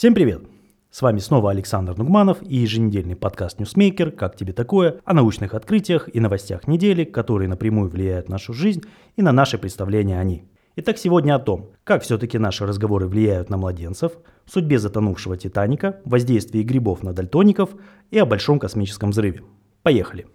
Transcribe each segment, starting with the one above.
Всем привет! С вами снова Александр Нугманов и еженедельный подкаст «Ньюсмейкер. Как тебе такое?» о научных открытиях и новостях недели, которые напрямую влияют на нашу жизнь и на наши представления о ней. Итак, сегодня о том, как все-таки наши разговоры влияют на младенцев, судьбе затонувшего «Титаника», воздействии грибов на дальтоников и о большом космическом взрыве. Поехали!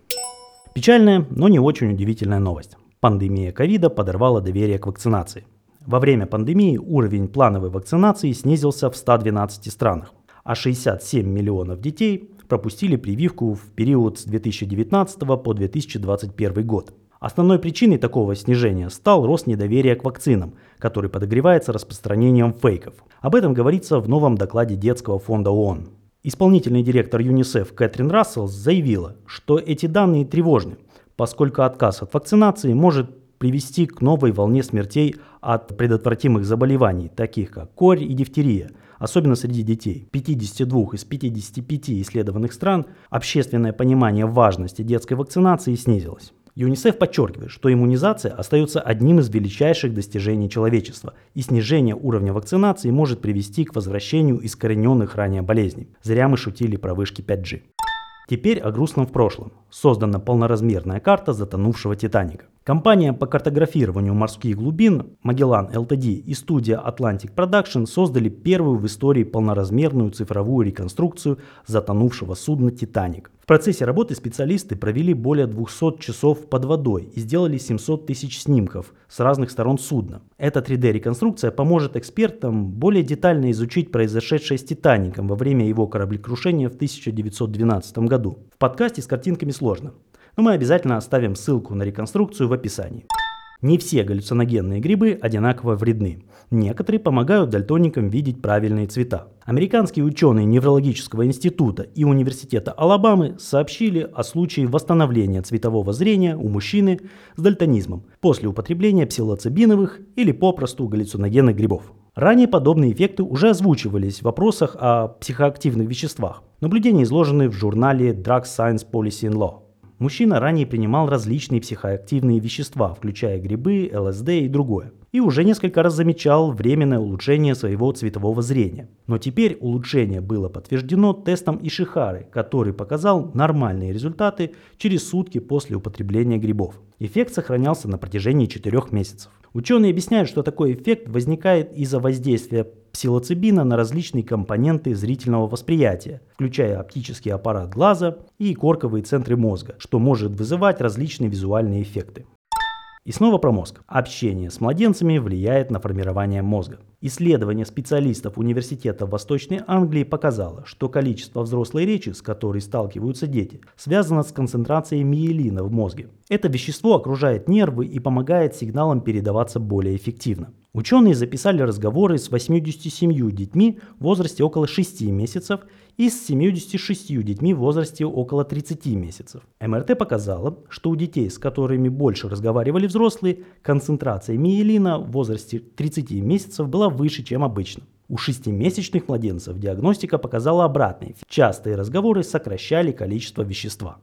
Печальная, но не очень удивительная новость. Пандемия ковида подорвала доверие к вакцинации. Во время пандемии уровень плановой вакцинации снизился в 112 странах, а 67 миллионов детей пропустили прививку в период с 2019 по 2021 год. Основной причиной такого снижения стал рост недоверия к вакцинам, который подогревается распространением фейков. Об этом говорится в новом докладе Детского фонда ООН. Исполнительный директор ЮНИСЕФ Кэтрин Рассел заявила, что эти данные тревожны, поскольку отказ от вакцинации может привести к новой волне смертей от предотвратимых заболеваний, таких как корь и дифтерия, особенно среди детей. В 52 из 55 исследованных стран общественное понимание важности детской вакцинации снизилось. ЮНИСЕФ подчеркивает, что иммунизация остается одним из величайших достижений человечества, и снижение уровня вакцинации может привести к возвращению искорененных ранее болезней. Зря мы шутили про вышки 5G. Теперь о грустном в прошлом. Создана полноразмерная карта затонувшего Титаника. Компания по картографированию морских глубин Magellan Ltd и студия Atlantic Production создали первую в истории полноразмерную цифровую реконструкцию затонувшего судна «Титаник». В процессе работы специалисты провели более 200 часов под водой и сделали 700 тысяч снимков с разных сторон судна. Эта 3D-реконструкция поможет экспертам более детально изучить произошедшее с «Титаником» во время его кораблекрушения в 1912 году. В подкасте с картинками сложно но мы обязательно оставим ссылку на реконструкцию в описании. Не все галлюциногенные грибы одинаково вредны. Некоторые помогают дальтоникам видеть правильные цвета. Американские ученые Неврологического института и Университета Алабамы сообщили о случае восстановления цветового зрения у мужчины с дальтонизмом после употребления псилоцибиновых или попросту галлюциногенных грибов. Ранее подобные эффекты уже озвучивались в вопросах о психоактивных веществах. Наблюдения изложены в журнале Drug Science Policy and Law. Мужчина ранее принимал различные психоактивные вещества, включая грибы, ЛСД и другое. И уже несколько раз замечал временное улучшение своего цветового зрения. Но теперь улучшение было подтверждено тестом Ишихары, который показал нормальные результаты через сутки после употребления грибов. Эффект сохранялся на протяжении 4 месяцев. Ученые объясняют, что такой эффект возникает из-за воздействия псилоцибина на различные компоненты зрительного восприятия, включая оптический аппарат глаза и корковые центры мозга, что может вызывать различные визуальные эффекты. И снова про мозг. Общение с младенцами влияет на формирование мозга. Исследование специалистов Университета Восточной Англии показало, что количество взрослой речи, с которой сталкиваются дети, связано с концентрацией миелина в мозге. Это вещество окружает нервы и помогает сигналам передаваться более эффективно. Ученые записали разговоры с 87 детьми в возрасте около 6 месяцев и с 76 детьми в возрасте около 30 месяцев. МРТ показала, что у детей, с которыми больше разговаривали взрослые, концентрация миелина в возрасте 30 месяцев была выше, чем обычно. У шестимесячных младенцев диагностика показала обратный. Частые разговоры сокращали количество вещества.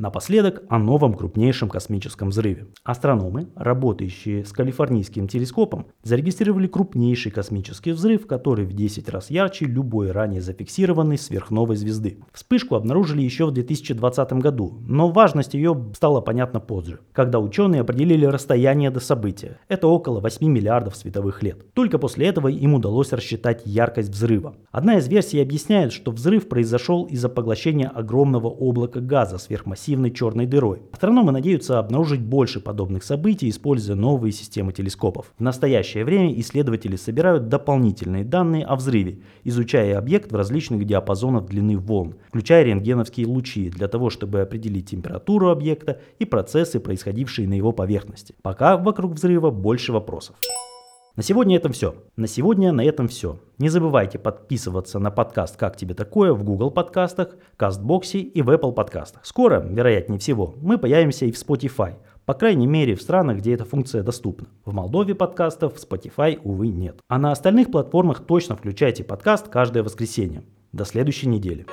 Напоследок о новом крупнейшем космическом взрыве. Астрономы, работающие с калифорнийским телескопом, зарегистрировали крупнейший космический взрыв, который в 10 раз ярче любой ранее зафиксированной сверхновой звезды. Вспышку обнаружили еще в 2020 году, но важность ее стала понятна позже, когда ученые определили расстояние до события. Это около 8 миллиардов световых лет. Только после этого им удалось рассчитать яркость взрыва. Одна из версий объясняет, что взрыв произошел из-за поглощения огромного облака газа сверхмассивного массивной черной дырой. Астрономы надеются обнаружить больше подобных событий, используя новые системы телескопов. В настоящее время исследователи собирают дополнительные данные о взрыве, изучая объект в различных диапазонах длины волн, включая рентгеновские лучи, для того, чтобы определить температуру объекта и процессы, происходившие на его поверхности. Пока вокруг взрыва больше вопросов. На сегодня это все. На сегодня на этом все. Не забывайте подписываться на подкаст «Как тебе такое» в Google подкастах, Кастбоксе и в Apple подкастах. Скоро, вероятнее всего, мы появимся и в Spotify. По крайней мере, в странах, где эта функция доступна. В Молдове подкастов, в Spotify, увы, нет. А на остальных платформах точно включайте подкаст каждое воскресенье. До следующей недели.